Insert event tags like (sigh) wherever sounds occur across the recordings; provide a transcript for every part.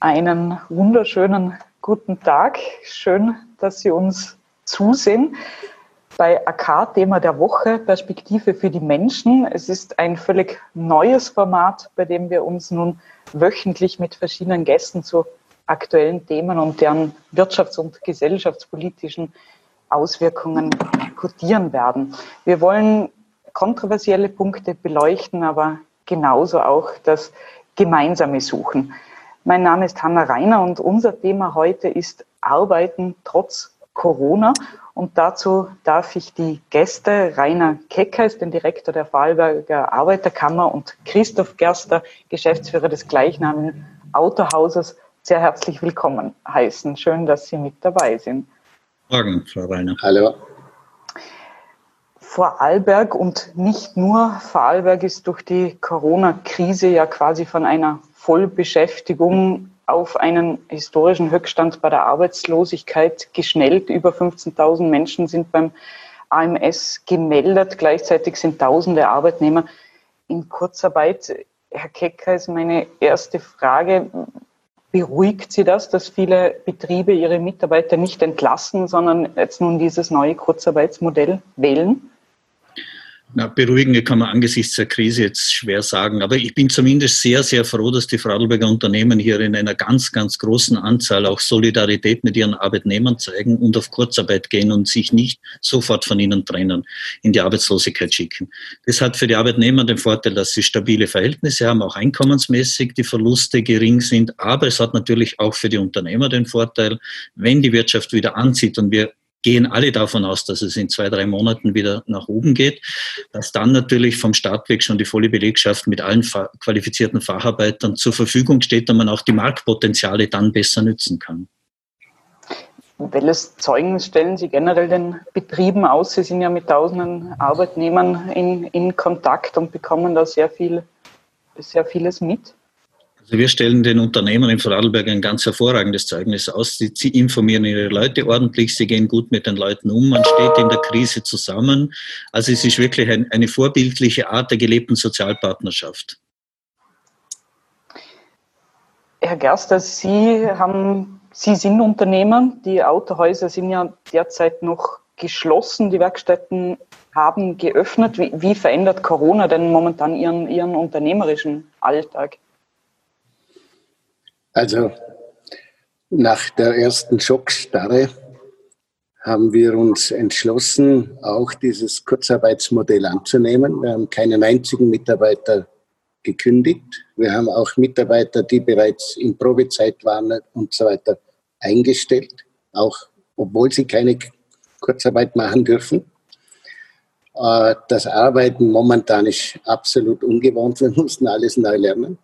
Einen wunderschönen guten Tag. Schön, dass Sie uns zusehen bei AK Thema der Woche Perspektive für die Menschen. Es ist ein völlig neues Format, bei dem wir uns nun wöchentlich mit verschiedenen Gästen zu aktuellen Themen und deren wirtschafts- und gesellschaftspolitischen Auswirkungen diskutieren werden. Wir wollen kontroversielle Punkte beleuchten, aber genauso auch das Gemeinsame suchen. Mein Name ist Hanna Reiner und unser Thema heute ist Arbeiten trotz Corona. Und dazu darf ich die Gäste Rainer Keckers, den Direktor der Vorarlberger Arbeiterkammer und Christoph Gerster, Geschäftsführer des gleichnamigen Autohauses, sehr herzlich willkommen heißen. Schön, dass Sie mit dabei sind. Morgen, Frau Reiner. Hallo. Vorarlberg und nicht nur Vorarlberg ist durch die Corona-Krise ja quasi von einer Vollbeschäftigung auf einen historischen Höchststand bei der Arbeitslosigkeit geschnellt. Über 15.000 Menschen sind beim AMS gemeldet. Gleichzeitig sind tausende Arbeitnehmer in Kurzarbeit. Herr Kecker ist meine erste Frage. Beruhigt Sie das, dass viele Betriebe ihre Mitarbeiter nicht entlassen, sondern jetzt nun dieses neue Kurzarbeitsmodell wählen? Na, beruhigende kann man angesichts der Krise jetzt schwer sagen. Aber ich bin zumindest sehr, sehr froh, dass die Vorarlberger Unternehmen hier in einer ganz, ganz großen Anzahl auch Solidarität mit ihren Arbeitnehmern zeigen und auf Kurzarbeit gehen und sich nicht sofort von ihnen trennen, in die Arbeitslosigkeit schicken. Das hat für die Arbeitnehmer den Vorteil, dass sie stabile Verhältnisse haben, auch einkommensmäßig die Verluste gering sind. Aber es hat natürlich auch für die Unternehmer den Vorteil, wenn die Wirtschaft wieder anzieht und wir gehen alle davon aus, dass es in zwei, drei Monaten wieder nach oben geht, dass dann natürlich vom Start weg schon die volle Belegschaft mit allen qualifizierten Facharbeitern zur Verfügung steht und man auch die Marktpotenziale dann besser nützen kann. Welches Zeugen stellen Sie generell den Betrieben aus? Sie sind ja mit tausenden Arbeitnehmern in, in Kontakt und bekommen da sehr viel, sehr vieles mit. Also wir stellen den Unternehmern in Vorarlberg ein ganz hervorragendes Zeugnis aus. Sie, sie, informieren ihre Leute ordentlich, sie gehen gut mit den Leuten um, man steht in der Krise zusammen. Also es ist wirklich ein, eine vorbildliche Art der gelebten Sozialpartnerschaft. Herr Gerster, Sie, haben, Sie sind Unternehmer. Die Autohäuser sind ja derzeit noch geschlossen. Die Werkstätten haben geöffnet. Wie, wie verändert Corona denn momentan Ihren, Ihren unternehmerischen Alltag? Also nach der ersten Schockstarre haben wir uns entschlossen, auch dieses Kurzarbeitsmodell anzunehmen. Wir haben keinen einzigen Mitarbeiter gekündigt. Wir haben auch Mitarbeiter, die bereits in Probezeit waren und so weiter, eingestellt, auch obwohl sie keine Kurzarbeit machen dürfen. Äh, das Arbeiten momentan ist absolut ungewohnt. Wir mussten alles neu lernen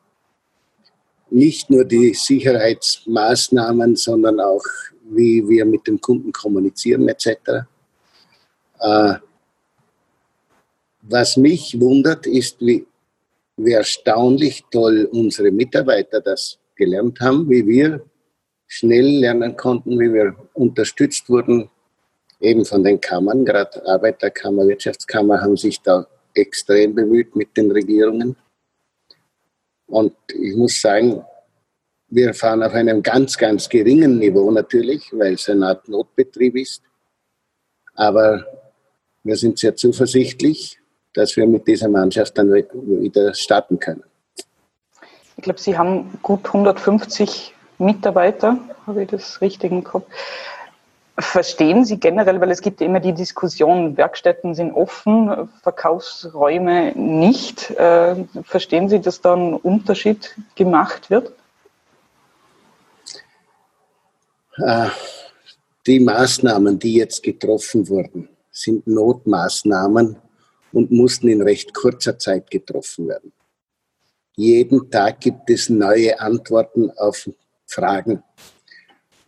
nicht nur die Sicherheitsmaßnahmen, sondern auch, wie wir mit dem Kunden kommunizieren etc. Äh, was mich wundert, ist, wie, wie erstaunlich toll unsere Mitarbeiter das gelernt haben, wie wir schnell lernen konnten, wie wir unterstützt wurden, eben von den Kammern, gerade Arbeiterkammer, Wirtschaftskammer haben sich da extrem bemüht mit den Regierungen. Und ich muss sagen, wir fahren auf einem ganz, ganz geringen Niveau natürlich, weil es eine Art Notbetrieb ist. Aber wir sind sehr zuversichtlich, dass wir mit dieser Mannschaft dann wieder starten können. Ich glaube, Sie haben gut 150 Mitarbeiter, habe ich das richtig im Kopf. Verstehen Sie generell, weil es gibt ja immer die Diskussion, Werkstätten sind offen, Verkaufsräume nicht. Äh, verstehen Sie, dass da ein Unterschied gemacht wird? Äh, die Maßnahmen, die jetzt getroffen wurden, sind Notmaßnahmen und mussten in recht kurzer Zeit getroffen werden. Jeden Tag gibt es neue Antworten auf Fragen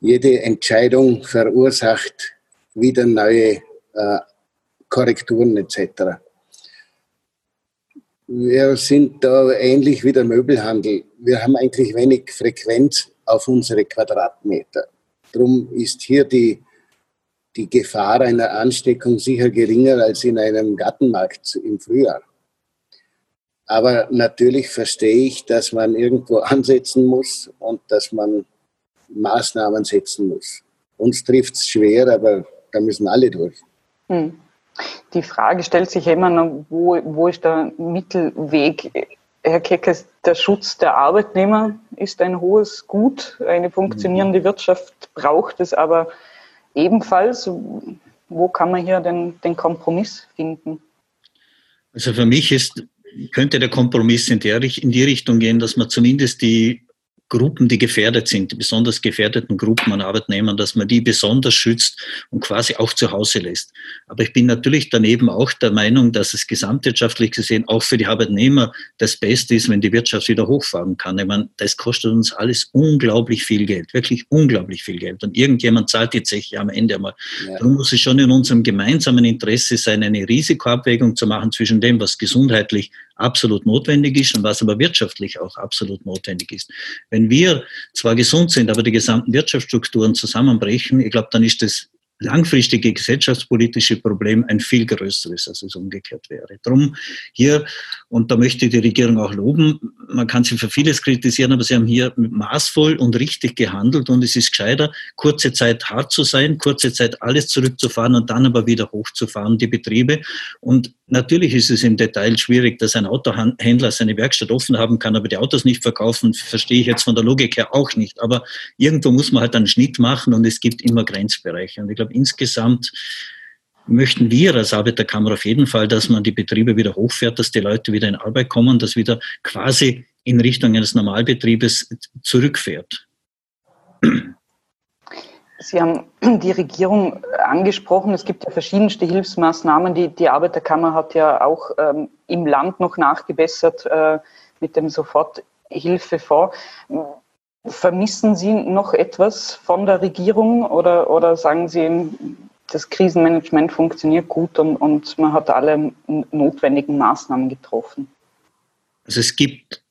jede Entscheidung verursacht wieder neue äh, Korrekturen etc. Wir sind da ähnlich wie der Möbelhandel. Wir haben eigentlich wenig Frequenz auf unsere Quadratmeter. Darum ist hier die, die Gefahr einer Ansteckung sicher geringer als in einem Gartenmarkt im Frühjahr. Aber natürlich verstehe ich, dass man irgendwo (laughs) ansetzen muss und dass man Maßnahmen setzen muss. Uns trifft es schwer, aber da müssen alle durch. Hm. Die Frage stellt sich immer noch, wo, wo ist der Mittelweg? Herr Keckes, der Schutz der Arbeitnehmer ist ein hohes Gut. Eine funktionierende Wirtschaft braucht es aber ebenfalls. Wo kann man hier den, den Kompromiss finden? Also für mich ist, könnte der Kompromiss in, der, in die Richtung gehen, dass man zumindest die Gruppen, die gefährdet sind, die besonders gefährdeten Gruppen an Arbeitnehmern, dass man die besonders schützt und quasi auch zu Hause lässt. Aber ich bin natürlich daneben auch der Meinung, dass es gesamtwirtschaftlich gesehen auch für die Arbeitnehmer das Beste ist, wenn die Wirtschaft wieder hochfahren kann. Ich meine, das kostet uns alles unglaublich viel Geld, wirklich unglaublich viel Geld. Und irgendjemand zahlt die Zeche am Ende einmal. Ja. Darum muss es schon in unserem gemeinsamen Interesse sein, eine Risikoabwägung zu machen zwischen dem, was gesundheitlich absolut notwendig ist und was aber wirtschaftlich auch absolut notwendig ist. Wenn wir zwar gesund sind, aber die gesamten Wirtschaftsstrukturen zusammenbrechen, ich glaube, dann ist das langfristige gesellschaftspolitische Problem ein viel größeres, als es umgekehrt wäre. Drum hier, und da möchte ich die Regierung auch loben, man kann sie für vieles kritisieren, aber sie haben hier maßvoll und richtig gehandelt und es ist gescheiter, kurze Zeit hart zu sein, kurze Zeit alles zurückzufahren und dann aber wieder hochzufahren, die Betriebe. Und natürlich ist es im Detail schwierig, dass ein Autohändler seine Werkstatt offen haben kann, aber die Autos nicht verkaufen, verstehe ich jetzt von der Logik her auch nicht. Aber irgendwo muss man halt einen Schnitt machen und es gibt immer Grenzbereiche. Und ich glaube, glaube, insgesamt möchten wir als Arbeiterkammer auf jeden Fall, dass man die Betriebe wieder hochfährt, dass die Leute wieder in Arbeit kommen, dass wieder quasi in Richtung eines Normalbetriebes zurückfährt. Sie haben die Regierung angesprochen. Es gibt ja verschiedenste Hilfsmaßnahmen. Die, die Arbeiterkammer hat ja auch ähm, im Land noch nachgebessert äh, mit dem Soforthilfefonds. Vermissen Sie noch etwas von der Regierung oder, oder sagen Sie, das Krisenmanagement funktioniert gut und, und man hat alle notwendigen Maßnahmen getroffen? Also es gibt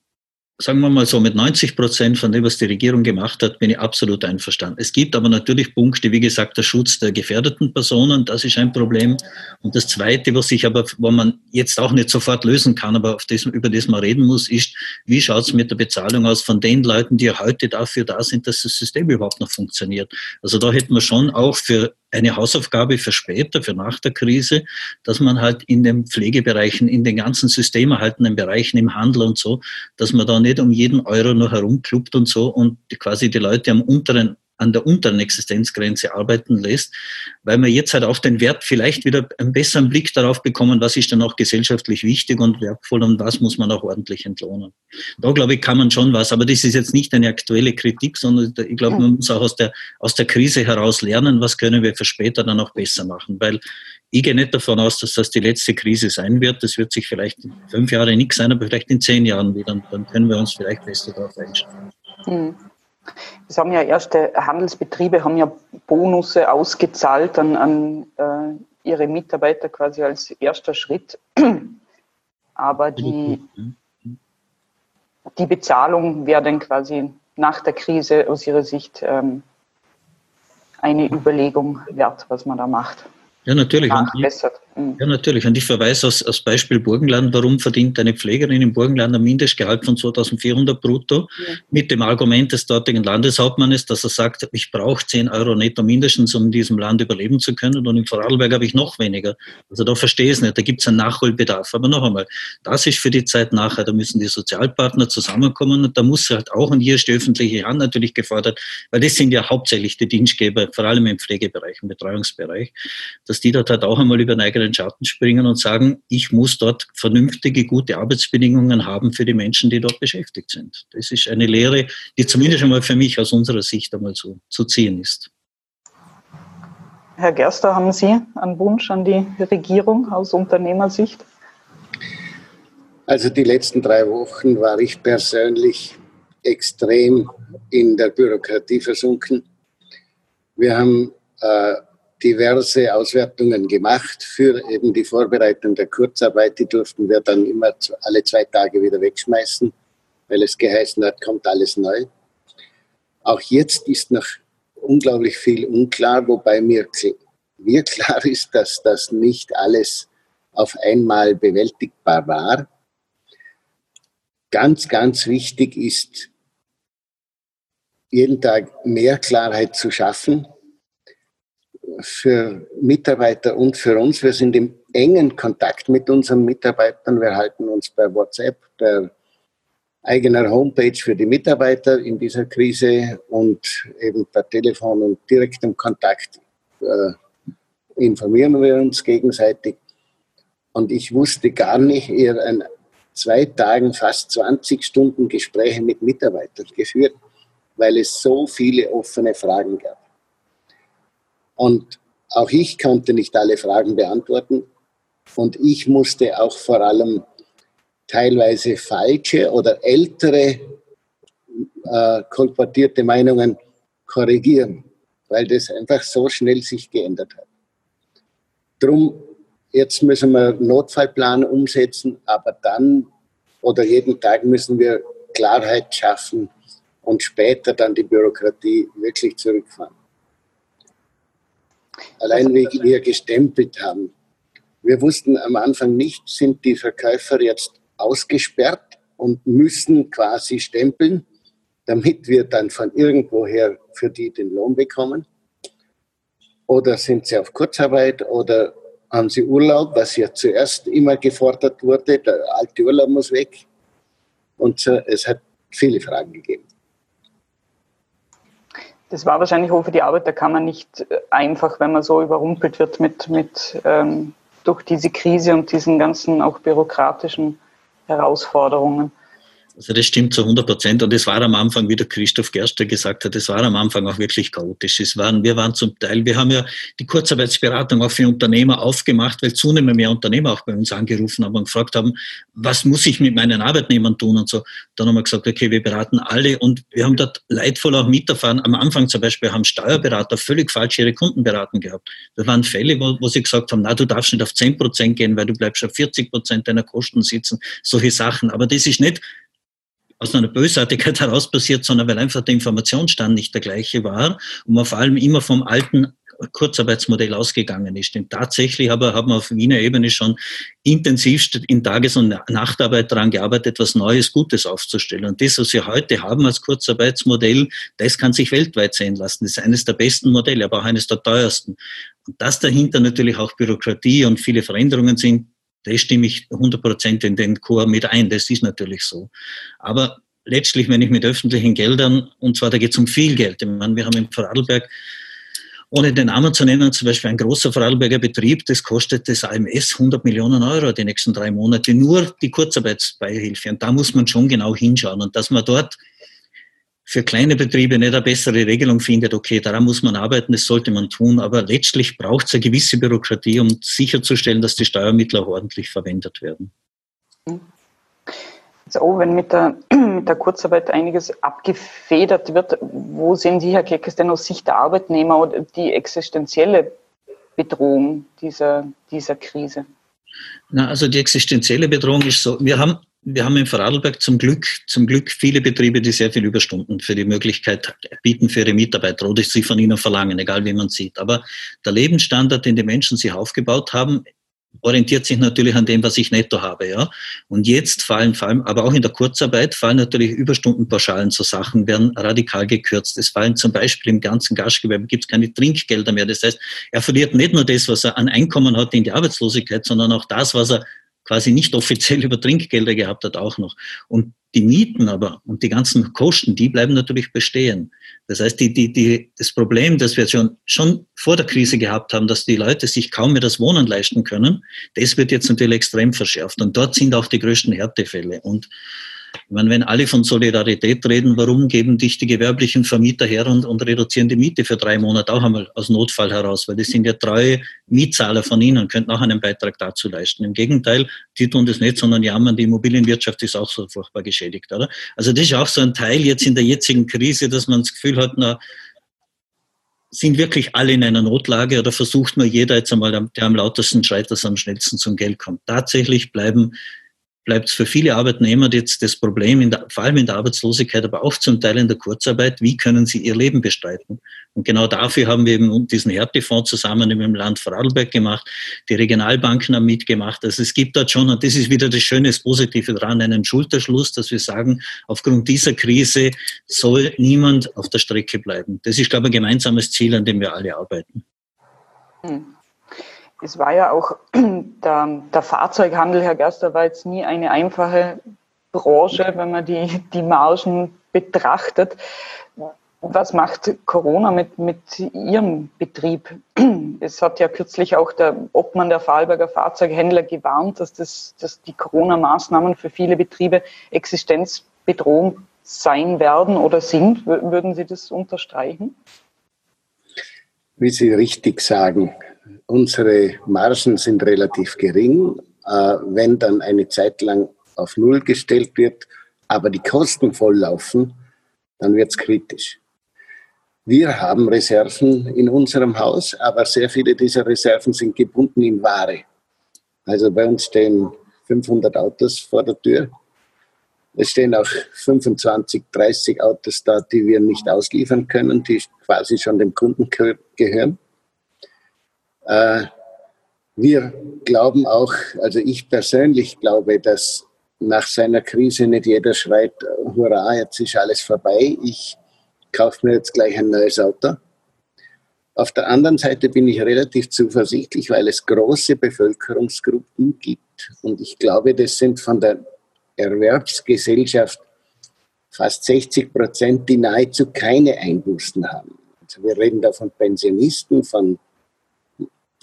sagen wir mal so, mit 90 Prozent von dem, was die Regierung gemacht hat, bin ich absolut einverstanden. Es gibt aber natürlich Punkte, wie gesagt, der Schutz der gefährdeten Personen, das ist ein Problem. Und das Zweite, was sich aber, wo man jetzt auch nicht sofort lösen kann, aber auf das, über das man reden muss, ist, wie schaut es mit der Bezahlung aus von den Leuten, die heute dafür da sind, dass das System überhaupt noch funktioniert. Also da hätten wir schon auch für eine Hausaufgabe für später, für nach der Krise, dass man halt in den Pflegebereichen, in den ganzen systemerhaltenden Bereichen, im Handel und so, dass man da nicht um jeden Euro noch herumklubbt und so und quasi die Leute am unteren an der unteren Existenzgrenze arbeiten lässt, weil wir jetzt halt auf den Wert vielleicht wieder einen besseren Blick darauf bekommen, was ist dann auch gesellschaftlich wichtig und wertvoll und was muss man auch ordentlich entlohnen. Da glaube ich, kann man schon was, aber das ist jetzt nicht eine aktuelle Kritik, sondern ich glaube, man muss auch aus der, aus der Krise heraus lernen, was können wir für später dann auch besser machen, weil ich gehe nicht davon aus, dass das die letzte Krise sein wird. Das wird sich vielleicht in fünf Jahren nichts sein, aber vielleicht in zehn Jahren wieder. Und dann können wir uns vielleicht besser darauf einstellen. Hm. Es haben ja erste Handelsbetriebe haben ja Bonusse ausgezahlt an, an äh, ihre Mitarbeiter quasi als erster Schritt. (clears throat) Aber die, die Bezahlung wäre dann quasi nach der Krise aus Ihrer Sicht ähm, eine Überlegung wert, was man da macht. Ja, natürlich. Nachbessert. Mhm. Ja, natürlich. Und ich verweise aus, aus Beispiel Burgenland. Warum verdient eine Pflegerin im Burgenland ein Mindestgehalt von 2400 brutto? Ja. Mit dem Argument des dortigen Landeshauptmannes, dass er sagt, ich brauche 10 Euro netto mindestens, um in diesem Land überleben zu können. Und in Vorarlberg habe ich noch weniger. Also da verstehe ich es nicht. Da gibt es einen Nachholbedarf. Aber noch einmal, das ist für die Zeit nachher. Da müssen die Sozialpartner zusammenkommen. Und da muss halt auch, und hier ist die öffentliche Hand natürlich gefordert, weil das sind ja hauptsächlich die Dienstgeber, vor allem im Pflegebereich, im Betreuungsbereich, dass die dort halt auch einmal über den Schatten springen und sagen, ich muss dort vernünftige, gute Arbeitsbedingungen haben für die Menschen, die dort beschäftigt sind. Das ist eine Lehre, die zumindest einmal für mich aus unserer Sicht einmal zu, zu ziehen ist. Herr Gerster, haben Sie einen Wunsch an die Regierung aus Unternehmersicht? Also die letzten drei Wochen war ich persönlich extrem in der Bürokratie versunken. Wir haben äh, diverse Auswertungen gemacht für eben die Vorbereitung der Kurzarbeit. Die durften wir dann immer alle zwei Tage wieder wegschmeißen, weil es geheißen hat, kommt alles neu. Auch jetzt ist noch unglaublich viel unklar, wobei mir, mir (laughs) klar ist, dass das nicht alles auf einmal bewältigbar war. ganz, ganz wichtig ist, jeden Tag mehr Klarheit zu schaffen für Mitarbeiter und für uns. Wir sind im engen Kontakt mit unseren Mitarbeitern. Wir halten uns bei WhatsApp, per eigener Homepage für die Mitarbeiter in dieser Krise und eben per Telefon und direktem Kontakt äh, informieren wir uns gegenseitig. Und ich wusste gar nicht, eher an zwei Tagen fast 20 Stunden Gespräche mit Mitarbeitern geführt, weil es so viele offene Fragen gab. Und auch ich konnte nicht alle Fragen beantworten. Und ich musste auch vor allem teilweise falsche oder ältere äh, kolportierte Meinungen korrigieren, weil das einfach so schnell sich geändert hat. Drum, jetzt müssen wir Notfallplan umsetzen, aber dann oder jeden Tag müssen wir Klarheit schaffen und später dann die Bürokratie wirklich zurückfahren. Allein wie wir gestempelt haben. Wir wussten am Anfang nicht, sind die Verkäufer jetzt ausgesperrt und müssen quasi stempeln, damit wir dann von irgendwoher für die den Lohn bekommen. Oder sind sie auf Kurzarbeit oder haben sie Urlaub, was ja zuerst immer gefordert wurde, der alte Urlaub muss weg. Und so, es hat viele Fragen gegeben. Das war wahrscheinlich auch für die Arbeiterkammer nicht äh, einfach, wenn man so überrumpelt wird mit, mit ähm, durch diese Krise und diesen ganzen auch bürokratischen Herausforderungen. Also das stimmt zu 100 Prozent. Und es war am Anfang, wie der Christoph Gerster gesagt hat, es war am Anfang auch wirklich chaotisch. Es waren, wir waren zum Teil, wir haben ja die Kurzarbeitsberatung auch für Unternehmer aufgemacht, weil zunehmend mehr Unternehmer auch bei uns angerufen haben und gefragt haben, was muss ich mit meinen Arbeitnehmern tun und so. Dann haben wir gesagt, okay, wir beraten alle und wir haben dort leidvoll auch miterfahren. Am Anfang zum Beispiel haben Steuerberater völlig falsch ihre Kunden beraten gehabt. Das waren Fälle, wo, wo sie gesagt haben, na, du darfst nicht auf 10 Prozent gehen, weil du bleibst auf 40 Prozent deiner Kosten sitzen. Solche Sachen. Aber das ist nicht aus einer Bösartigkeit (laughs) heraus passiert, sondern weil einfach der Informationsstand nicht der gleiche war und man vor allem immer vom alten Kurzarbeitsmodell ausgegangen ist. Denn tatsächlich aber haben wir auf Wiener Ebene schon intensivst in Tages- und Nachtarbeit daran gearbeitet, etwas Neues, Gutes aufzustellen. Und das, was wir heute haben als Kurzarbeitsmodell, das kann sich weltweit sehen lassen. Das ist eines der besten Modelle, aber auch eines der teuersten. Und dass dahinter natürlich auch Bürokratie und viele Veränderungen sind, da stimme ich 100% in den Chor mit ein. Das ist natürlich so. Aber letztlich, wenn ich mit öffentlichen Geldern, und zwar da geht es um viel Geld. Ich meine, wir haben in Vorarlberg, ohne den Namen zu nennen, zum Beispiel ein großer Vorarlberger Betrieb, das kostet das AMS 100 Millionen Euro die nächsten drei Monate, nur die Kurzarbeitsbeihilfe. Und da muss man schon genau hinschauen. Und dass man dort für kleine Betriebe nicht eine bessere Regelung findet, okay, daran muss man arbeiten, das sollte man tun, aber letztlich braucht es eine gewisse Bürokratie, um sicherzustellen, dass die Steuermittel auch ordentlich verwendet werden. Also, oh, wenn mit der, (clears throat) mit der Kurzarbeit einiges abgefedert wird, wo sehen Sie, Herr Keckes, denn aus Sicht der Arbeitnehmer oder die existenzielle Bedrohung dieser, dieser Krise? Na, also die existenzielle Bedrohung ist so, wir haben wir haben in Vorarlberg zum Glück, zum Glück viele Betriebe, die sehr viel Überstunden für die Möglichkeit bieten für ihre Mitarbeiter oder sie von ihnen verlangen, egal wie man sieht. Aber der Lebensstandard, den die Menschen sich aufgebaut haben, orientiert sich natürlich an dem, was ich netto habe, ja. Und jetzt fallen, vor allem, aber auch in der Kurzarbeit fallen natürlich Überstundenpauschalen zu Sachen, werden radikal gekürzt. Es fallen zum Beispiel im ganzen Gastgewerbe gibt es keine Trinkgelder mehr. Das heißt, er verliert nicht nur das, was er an Einkommen hat in die Arbeitslosigkeit, sondern auch das, was er quasi nicht offiziell (laughs) über Trinkgelder gehabt hat, auch noch. Und die Mieten aber und die ganzen Kosten, die bleiben natürlich bestehen. Das heißt, die, die, die, das Problem, das wir schon, schon vor der Krise gehabt haben, dass die Leute sich kaum mehr das Wohnen leisten können, das wird jetzt natürlich extrem verschärft. Und dort sind auch die größten Härtefälle. Und ich meine, wenn alle von Solidarität reden, warum geben dich die gewerblichen Vermieter her und, und reduzieren die Miete für drei Monate auch einmal aus Notfall heraus? Weil das sind ja treue Mietzahler von ihnen, könnten auch einen Beitrag dazu leisten. Im Gegenteil, die tun das nicht, sondern jammern, die Immobilienwirtschaft ist auch so furchtbar geschädigt, oder? Also das ist auch so ein Teil jetzt in der jetzigen Krise, dass man das Gefühl hat, na, sind wirklich alle in einer Notlage oder versucht man jeder jetzt einmal, der am lautesten schreit, dass er am schnellsten zum Geld kommt? Tatsächlich bleiben bleibt es für viele Arbeitnehmer jetzt das Problem, der, vor allem in der Arbeitslosigkeit, aber auch zum Teil in der Kurzarbeit, wie können sie ihr Leben bestreiten? Und genau dafür haben wir eben diesen Härtefonds zusammen mit dem Land Vorarlberg gemacht. Die Regionalbanken haben mitgemacht. Also es gibt dort schon, und das ist wieder das Schöne, das Positive dran, einen Schulterschluss, dass wir sagen, aufgrund dieser Krise soll niemand auf der Strecke bleiben. Das ist, glaube ich, ein gemeinsames Ziel, an dem wir alle arbeiten. Hm. Es war ja auch (clears throat) der, der Fahrzeughandel, Herr Gerster, war jetzt nie eine einfache Branche, wenn man die, die Margen betrachtet. Was macht Corona mit, mit Ihrem Betrieb? (clears throat) Es hat ja kürzlich auch der Obmann der Vorarlberger Fahrzeughändler gewarnt, dass, das, dass die Corona-Maßnahmen für viele Betriebe existenzbedrohend sein werden oder sind. Würden Sie das unterstreichen? Wie Sie richtig sagen, unsere Margen sind relativ gering. Äh, wenn dann eine Zeit lang auf Null gestellt wird, aber die Kosten volllaufen, dann wird es kritisch. Wir haben Reserven in unserem Haus, aber sehr viele dieser Reserven sind gebunden in Ware. Also bei uns stehen 500 Autos vor der Tür. Es stehen auch 25, 30 Autos da, die wir nicht ausliefern können, die quasi schon dem Kunden gehören. Äh, wir glauben auch, also ich persönlich glaube, dass nach seiner Krise nicht jeder schreit, hurra, jetzt ist alles vorbei, ich kaufe mir jetzt gleich ein neues Auto. Auf der anderen Seite bin ich relativ zuversichtlich, weil es große Bevölkerungsgruppen gibt. Und ich glaube, das sind von der Erwerbsgesellschaft fast 60 Prozent, die nahezu keine Einbußen haben. Also wir reden da von Pensionisten, von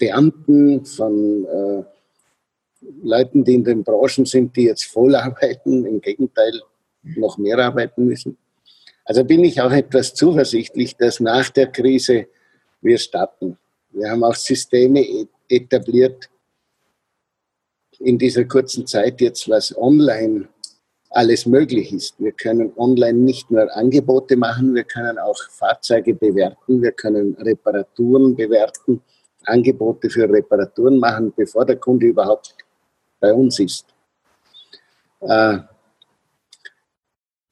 Beamten, von äh, Leuten, die in den Branchen sind, die jetzt voll arbeiten, im Gegenteil noch mehr arbeiten müssen. Also bin ich auch etwas zuversichtlich, dass nach der Krise wir starten. Wir haben auch Systeme e-, etabliert in dieser kurzen Zeit jetzt, was online alles möglich ist. Wir können online nicht nur Angebote machen, wir können auch Fahrzeuge bewerten, wir können Reparaturen bewerten, Angebote für Reparaturen machen, bevor der Kunde überhaupt bei uns ist. Äh,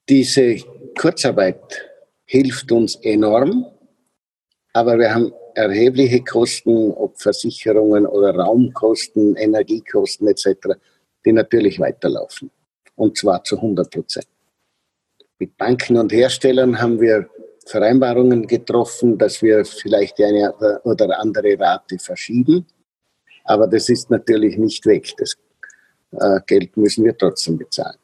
diese Kurzarbeit hilft uns enorm, aber wir haben erhebliche Kosten, ob Versicherungen oder Raumkosten, Energiekosten etc., die natürlich weiterlaufen. Und zwar zu 100 Prozent. Mit Banken und Herstellern haben wir Vereinbarungen getroffen, dass wir vielleicht die eine oder andere Rate verschieben. Aber das ist natürlich nicht weg. Das äh, Geld müssen wir trotzdem bezahlen.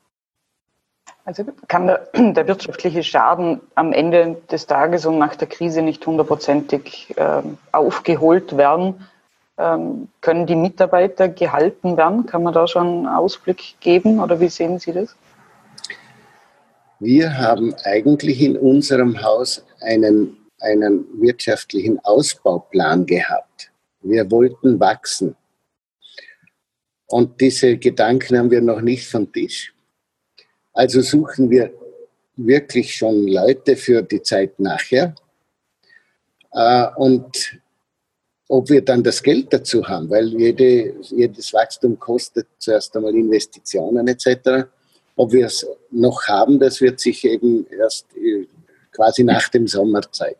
Also kann der, (clears throat) der, wirtschaftliche Schaden am Ende des Tages und nach der Krise nicht hundertprozentig äh, aufgeholt werden? Ähm, können die Mitarbeiter gehalten werden? Kann man da schon einen Ausblick geben oder wie sehen Sie das? Wir haben eigentlich in unserem Haus einen, einen wirtschaftlichen Ausbauplan gehabt. Wir wollten wachsen. Und diese Gedanken haben wir noch nicht vom Tisch. Also suchen wir wirklich schon Leute für die Zeit nachher. Äh, und ob wir dann das Geld dazu haben, weil jede, jedes Wachstum kostet zuerst einmal Investitionen etc. Ob wir es noch haben, das wird sich eben erst äh, quasi nach dem Sommer zeigen.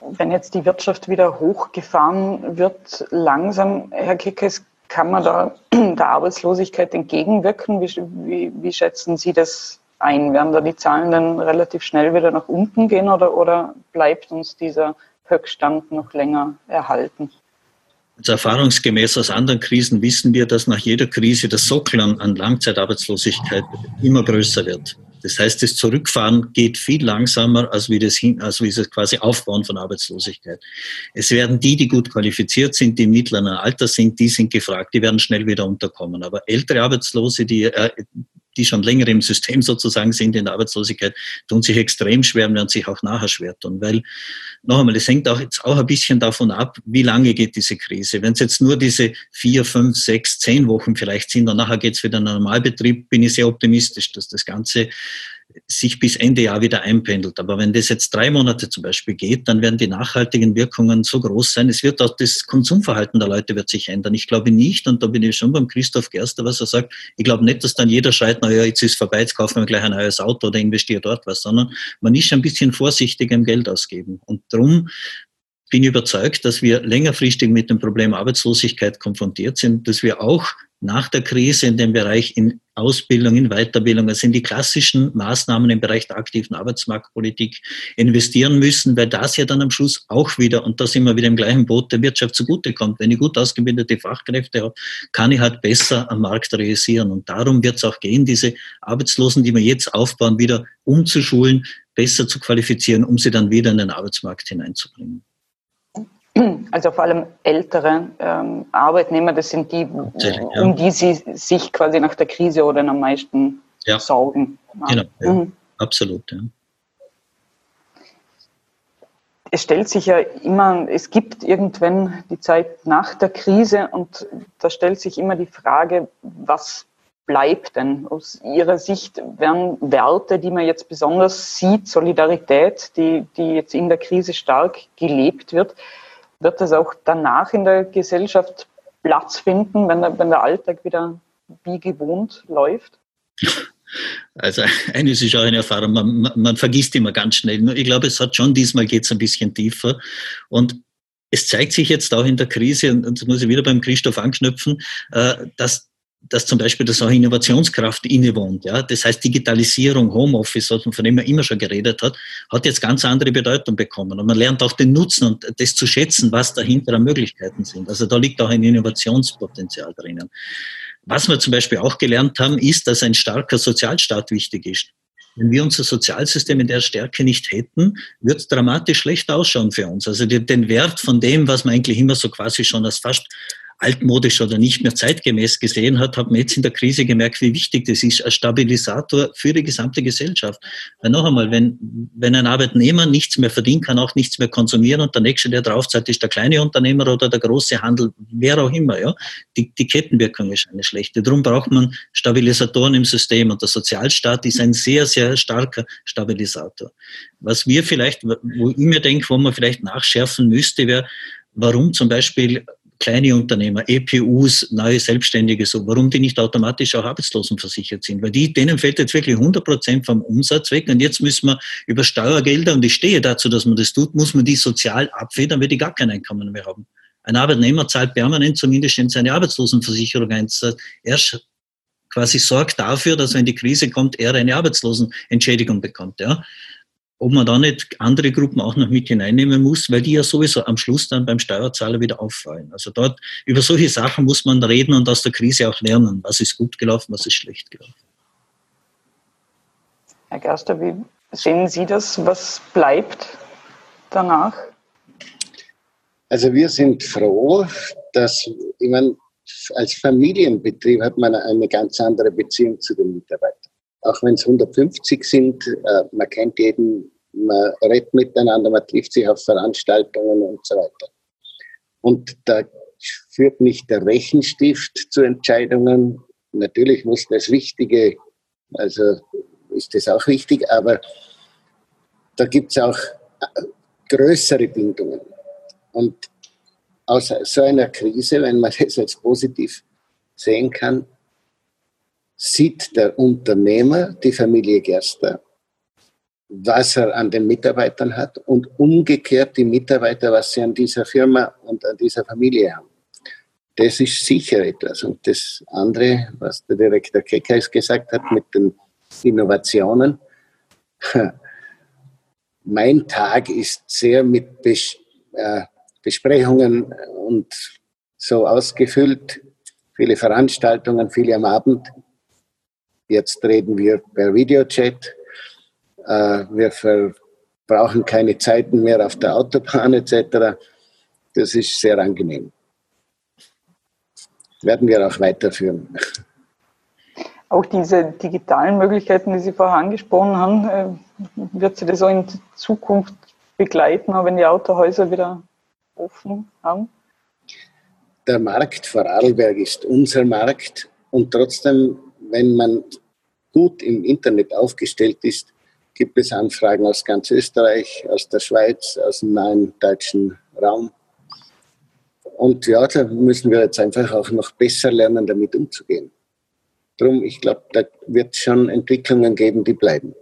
Wenn jetzt die Wirtschaft wieder hochgefahren wird, langsam, Herr Kickes, kann man da (clears throat) der Arbeitslosigkeit entgegenwirken? Wie, wie, wie, schätzen Sie das ein? Werden da die Zahlen dann relativ schnell wieder nach unten gehen oder, oder bleibt uns dieser Höchststand noch länger erhalten? Erfahrungsgemäß aus anderen Krisen wissen wir, dass nach jeder Krise das Sockel an, Langzeitarbeitslosigkeit immer größer wird. Das heißt, das Zurückfahren geht viel langsamer, als wie das, hin, als wie das quasi Aufbauen von Arbeitslosigkeit. Es werden die, die gut qualifiziert sind, die im mittleren Alter sind, die sind gefragt, die werden schnell wieder unterkommen. Aber ältere Arbeitslose, die, äh, die schon länger im System sozusagen sind in der Arbeitslosigkeit, tun sich extrem schwer und werden sich auch nachher schwer tun. Weil, noch einmal, es hängt auch jetzt auch ein bisschen davon ab, wie lange geht diese Krise. Wenn es jetzt nur diese vier, fünf, sechs, zehn Wochen vielleicht sind und nachher geht es wieder in den Normalbetrieb, bin ich sehr optimistisch, dass das Ganze sich bis Ende Jahr wieder einpendelt. Aber wenn das jetzt drei Monate zum Beispiel geht, dann werden die nachhaltigen Wirkungen so groß sein. Es wird auch das Konsumverhalten der Leute wird sich ändern. Ich glaube nicht, und da bin ich schon beim Christoph Gerster, was er sagt, ich glaube nicht, dass dann jeder schreit, na ja, jetzt ist vorbei, jetzt kaufen wir gleich ein neues Auto oder investiert dort was, sondern man ist ein bisschen vorsichtiger im Geld ausgeben. Und darum bin überzeugt, dass wir längerfristig mit dem Problem Arbeitslosigkeit konfrontiert sind, dass wir auch nach der Krise in dem Bereich in Ausbildung, in Weiterbildung, also in die klassischen Maßnahmen im Bereich der aktiven Arbeitsmarktpolitik investieren müssen, weil das ja dann am Schluss auch wieder, und da sind wir wieder im gleichen Boot, der Wirtschaft zugutekommt. Wenn ich gut ausgebildete Fachkräfte habe, kann ich halt besser am Markt realisieren. Und darum wird es auch gehen, diese Arbeitslosen, die wir jetzt aufbauen, wieder umzuschulen, besser zu qualifizieren, um sie dann wieder in den Arbeitsmarkt hineinzubringen. Also vor allem ältere ähm, Arbeitnehmer, das sind die, ja. um die Sie sich quasi nach der Krise oder am meisten ja. sorgen. Genau, ja. Mhm. absolut. Ja. Es stellt sich ja immer, es gibt irgendwann die Zeit nach der Krise und da stellt sich immer die Frage, was bleibt denn aus Ihrer Sicht? Werden Werte, die man jetzt besonders sieht, Solidarität, die, die jetzt in der Krise stark gelebt wird, wird das auch danach in der Gesellschaft Platz finden, wenn der, wenn der Alltag wieder wie gewohnt läuft? Also (laughs) eines ist auch eine Erfahrung, man, man vergisst immer ganz schnell. Ich glaube, es hat schon diesmal geht es ein bisschen tiefer. Und es zeigt sich jetzt auch in der Krise, und das muss ich wieder beim Christoph anknüpfen, äh, dass dass zum Beispiel das auch Innovationskraft innewohnt. Ja? Das heißt, Digitalisierung, Homeoffice, was man von dem man immer schon geredet hat, hat jetzt ganz andere Bedeutung bekommen. Und man lernt auch den Nutzen und das zu schätzen, was dahinter an Möglichkeiten sind. Also da liegt auch ein Innovationspotenzial drinnen. Was wir zum Beispiel auch gelernt haben, ist, dass ein starker Sozialstaat wichtig ist. Wenn wir unser Sozialsystem in der Stärke nicht hätten, wird es dramatisch schlecht ausschauen für uns. Also den Wert von dem, was man eigentlich immer so quasi schon als fast altmodisch oder nicht mehr zeitgemäß gesehen hat, hat man jetzt in der Krise gemerkt, wie wichtig das ist als Stabilisator für die gesamte Gesellschaft. Weil noch einmal, wenn, wenn ein Arbeitnehmer nichts mehr verdienen kann, auch nichts mehr konsumieren und der nächste, der draufzahlt, ist der kleine Unternehmer oder der große Handel, wer auch immer, ja, die, die Kettenwirkung ist eine schlechte. Darum braucht man Stabilisatoren im System und der Sozialstaat ist ein sehr, sehr starker Stabilisator. Was wir vielleicht, wo ich mir denke, wo man vielleicht nachschärfen müsste, wäre, warum zum Beispiel kleine Unternehmer, EPUs, neue Selbstständige, so, warum die nicht automatisch auch arbeitslosenversichert sind. Weil die, denen fällt jetzt wirklich 100 Prozent vom Umsatz weg und jetzt müssen wir über Steuergelder, und ich stehe dazu, dass man das tut, muss man die sozial abfedern, weil die gar kein Einkommen mehr haben. Ein Arbeitnehmer zahlt permanent zumindest in seine Arbeitslosenversicherung ein. Er quasi sorgt dafür, dass wenn die Krise kommt, er eine Arbeitslosenentschädigung bekommt. Ja ob man da nicht andere Gruppen auch noch mit hineinnehmen muss, weil die ja sowieso am Schluss dann beim Steuerzahler wieder auffallen. Also dort über solche Sachen muss man reden und aus der Krise auch lernen, was ist gut gelaufen, was ist schlecht gelaufen. Herr Gerster, wie sehen Sie das? Was bleibt danach? Also wir sind froh, dass, ich meine, als Familienbetrieb hat man eine ganz andere Beziehung zu den Mitarbeitern. Auch wenn es 150 sind, äh, man kennt jeden man redet miteinander, man trifft sich auf Veranstaltungen und so weiter. Und da führt nicht der Rechenstift zu Entscheidungen. Natürlich muss das Wichtige, also ist das auch wichtig, aber da gibt es auch äh, größere Bindungen. Und aus so einer Krise, wenn man (laughs) das als positiv sehen kann, sieht der Unternehmer, die Familie Gerster, was er an den Mitarbeitern hat und umgekehrt die Mitarbeiter, was sie an dieser Firma und an dieser Familie haben. Das ist sicher etwas. Und das andere, was der Direktor Keckheis gesagt hat mit den Innovationen, (laughs) mein Tag ist sehr mit Bes äh, Besprechungen und so ausgefüllt, viele Veranstaltungen, viele am Abend. Jetzt reden wir per Videochat äh, wir brauchen keine Zeiten mehr auf der Autobahn etc. Das ist sehr angenehm. Werden wir auch weiterführen. Auch diese digitalen Möglichkeiten, die Sie vorher angesprochen haben, äh, wird Sie das auch in Zukunft begleiten, wenn die Autohäuser wieder offen haben? Der Markt Vorarlberg ist unser Markt und trotzdem, wenn man gut im Internet aufgestellt ist, gibt es Anfragen aus ganz Österreich, aus der Schweiz, aus dem nahen deutschen Raum. Und ja, da müssen wir jetzt einfach auch noch besser lernen, damit umzugehen. Darum, ich glaube, da wird es schon Entwicklungen geben, die bleiben.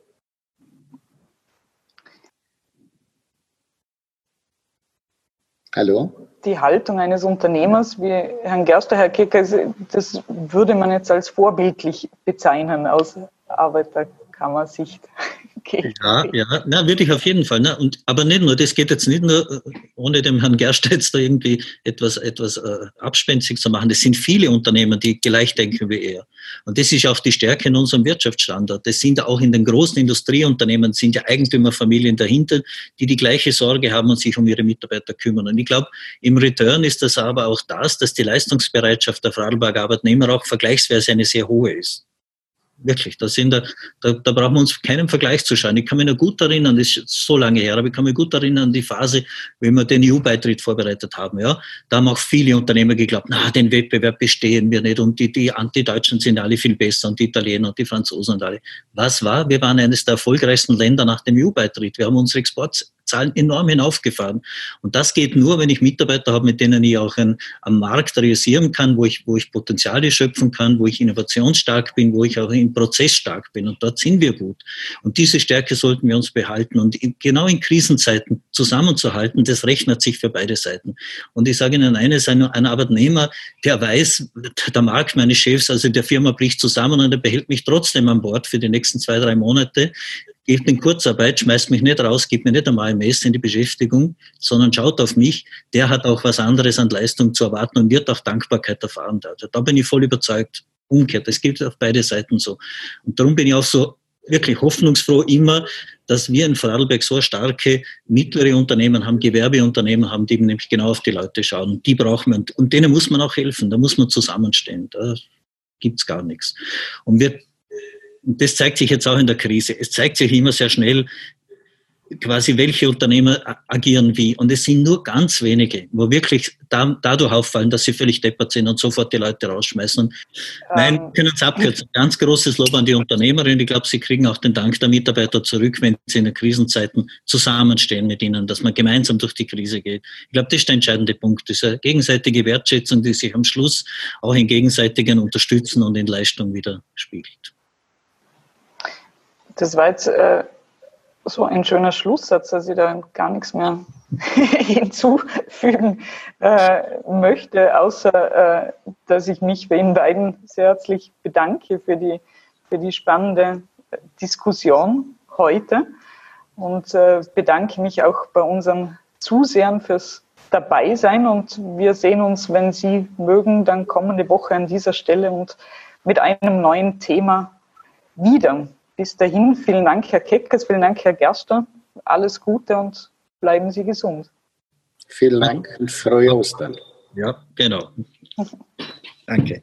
Hallo? Die Haltung eines Unternehmers wie Herrn Gerster, Herr Kicker, das würde man jetzt als vorbildlich bezeichnen aus Arbeiterkammersicht. Ja, ja, na, würde ich auf jeden Fall. Ne? Und, aber nicht nur, das geht jetzt nicht nur, äh, ohne dem Herrn Gersteitz da irgendwie etwas, etwas äh, abspenstig zu machen. Das sind viele Unternehmen, die gleich denken wie er. Und das ist auch die Stärke in unserem Wirtschaftsstandard. Das sind auch in den großen Industrieunternehmen, sind ja Eigentümerfamilien dahinter, die die gleiche Sorge haben und sich um ihre Mitarbeiter kümmern. Und ich glaube, im Return ist das aber auch das, dass die Leistungsbereitschaft der Vorarlberger Arbeitnehmer auch vergleichsweise eine sehr hohe ist. Wirklich, da, sind da, da, brauchen wir uns keinen Vergleich zu schauen. Ich kann mich noch gut erinnern, das ist so lange her, aber ich kann mich gut erinnern an die Phase, wie wir den EU-Beitritt vorbereitet haben. Ja, da haben auch viele Unternehmer geglaubt, na, den Wettbewerb bestehen wir nicht und die, die Anti-Deutschen sind alle viel besser und die Italiener und die Franzosen und alle. Was war? Wir waren eines der erfolgreichsten Länder nach dem EU-Beitritt. Wir haben unsere Exports Zahlen enorm hinaufgefahren. Und das geht nur, wenn ich Mitarbeiter habe, mit denen ich auch ein, am Markt realisieren kann, wo ich, wo ich Potenziale schöpfen kann, wo ich innovationsstark bin, wo ich auch im Prozess stark bin. Und dort sind wir gut. Und diese Stärke sollten wir uns behalten. Und genau in Krisenzeiten zusammenzuhalten, das rechnet sich für beide Seiten. Und ich sage Ihnen eines, ein, ein Arbeitnehmer, der weiß, der Markt meines Chefs, also der Firma bricht zusammen und er behält mich trotzdem an Bord für die nächsten zwei, drei Monate geht in Kurzarbeit, schmeißt mich nicht raus, gibt mir nicht einmal AMS in die Beschäftigung, sondern schaut auf mich, der hat auch was anderes an Leistung zu erwarten und wird auch Dankbarkeit erfahren. Also da bin ich voll überzeugt. Umgekehrt, das gilt auf beide Seiten so. Und darum bin ich auch so wirklich hoffnungsfroh immer, dass wir in Vorarlberg so starke mittlere Unternehmen haben, Gewerbeunternehmen haben, die nämlich genau auf die Leute schauen. Die brauchen wir und denen muss man auch helfen, da muss man zusammenstehen. Da gibt's gar nichts. Und wir und das zeigt sich jetzt auch in der Krise. Es zeigt sich immer sehr schnell, quasi welche Unternehmer agieren wie. Und es sind nur ganz wenige, wo wirklich da, dadurch auffallen, dass sie völlig deppert sind und sofort die Leute rausschmeißen. Und nein, ähm. können es abkürzen. Ganz großes Lob an die Unternehmerin. Ich glaube, sie kriegen auch den Dank der Mitarbeiter zurück, wenn sie in den Krisenzeiten zusammenstehen mit ihnen, dass man gemeinsam durch die Krise geht. Ich glaube, das ist der entscheidende Punkt. Diese gegenseitige Wertschätzung, die sich am Schluss auch in gegenseitigen Unterstützen und in Leistung wieder spiegelt. Das war jetzt äh, so ein schöner Schlusssatz, dass ich da gar nichts mehr (laughs) hinzufügen äh, möchte, außer äh, dass ich mich bei Ihnen beiden sehr herzlich bedanke für die, für die spannende Diskussion heute und äh, bedanke mich auch bei unseren Zusehern fürs Dabeisein und wir sehen uns, wenn Sie mögen, dann kommende Woche an dieser Stelle und mit einem neuen Thema wieder. Bis dahin, vielen Dank, Herr Keckers, vielen Dank, Herr Gerster. Alles Gute und bleiben Sie gesund. Vielen Dank und frohe Ostern. Ja, genau. Danke.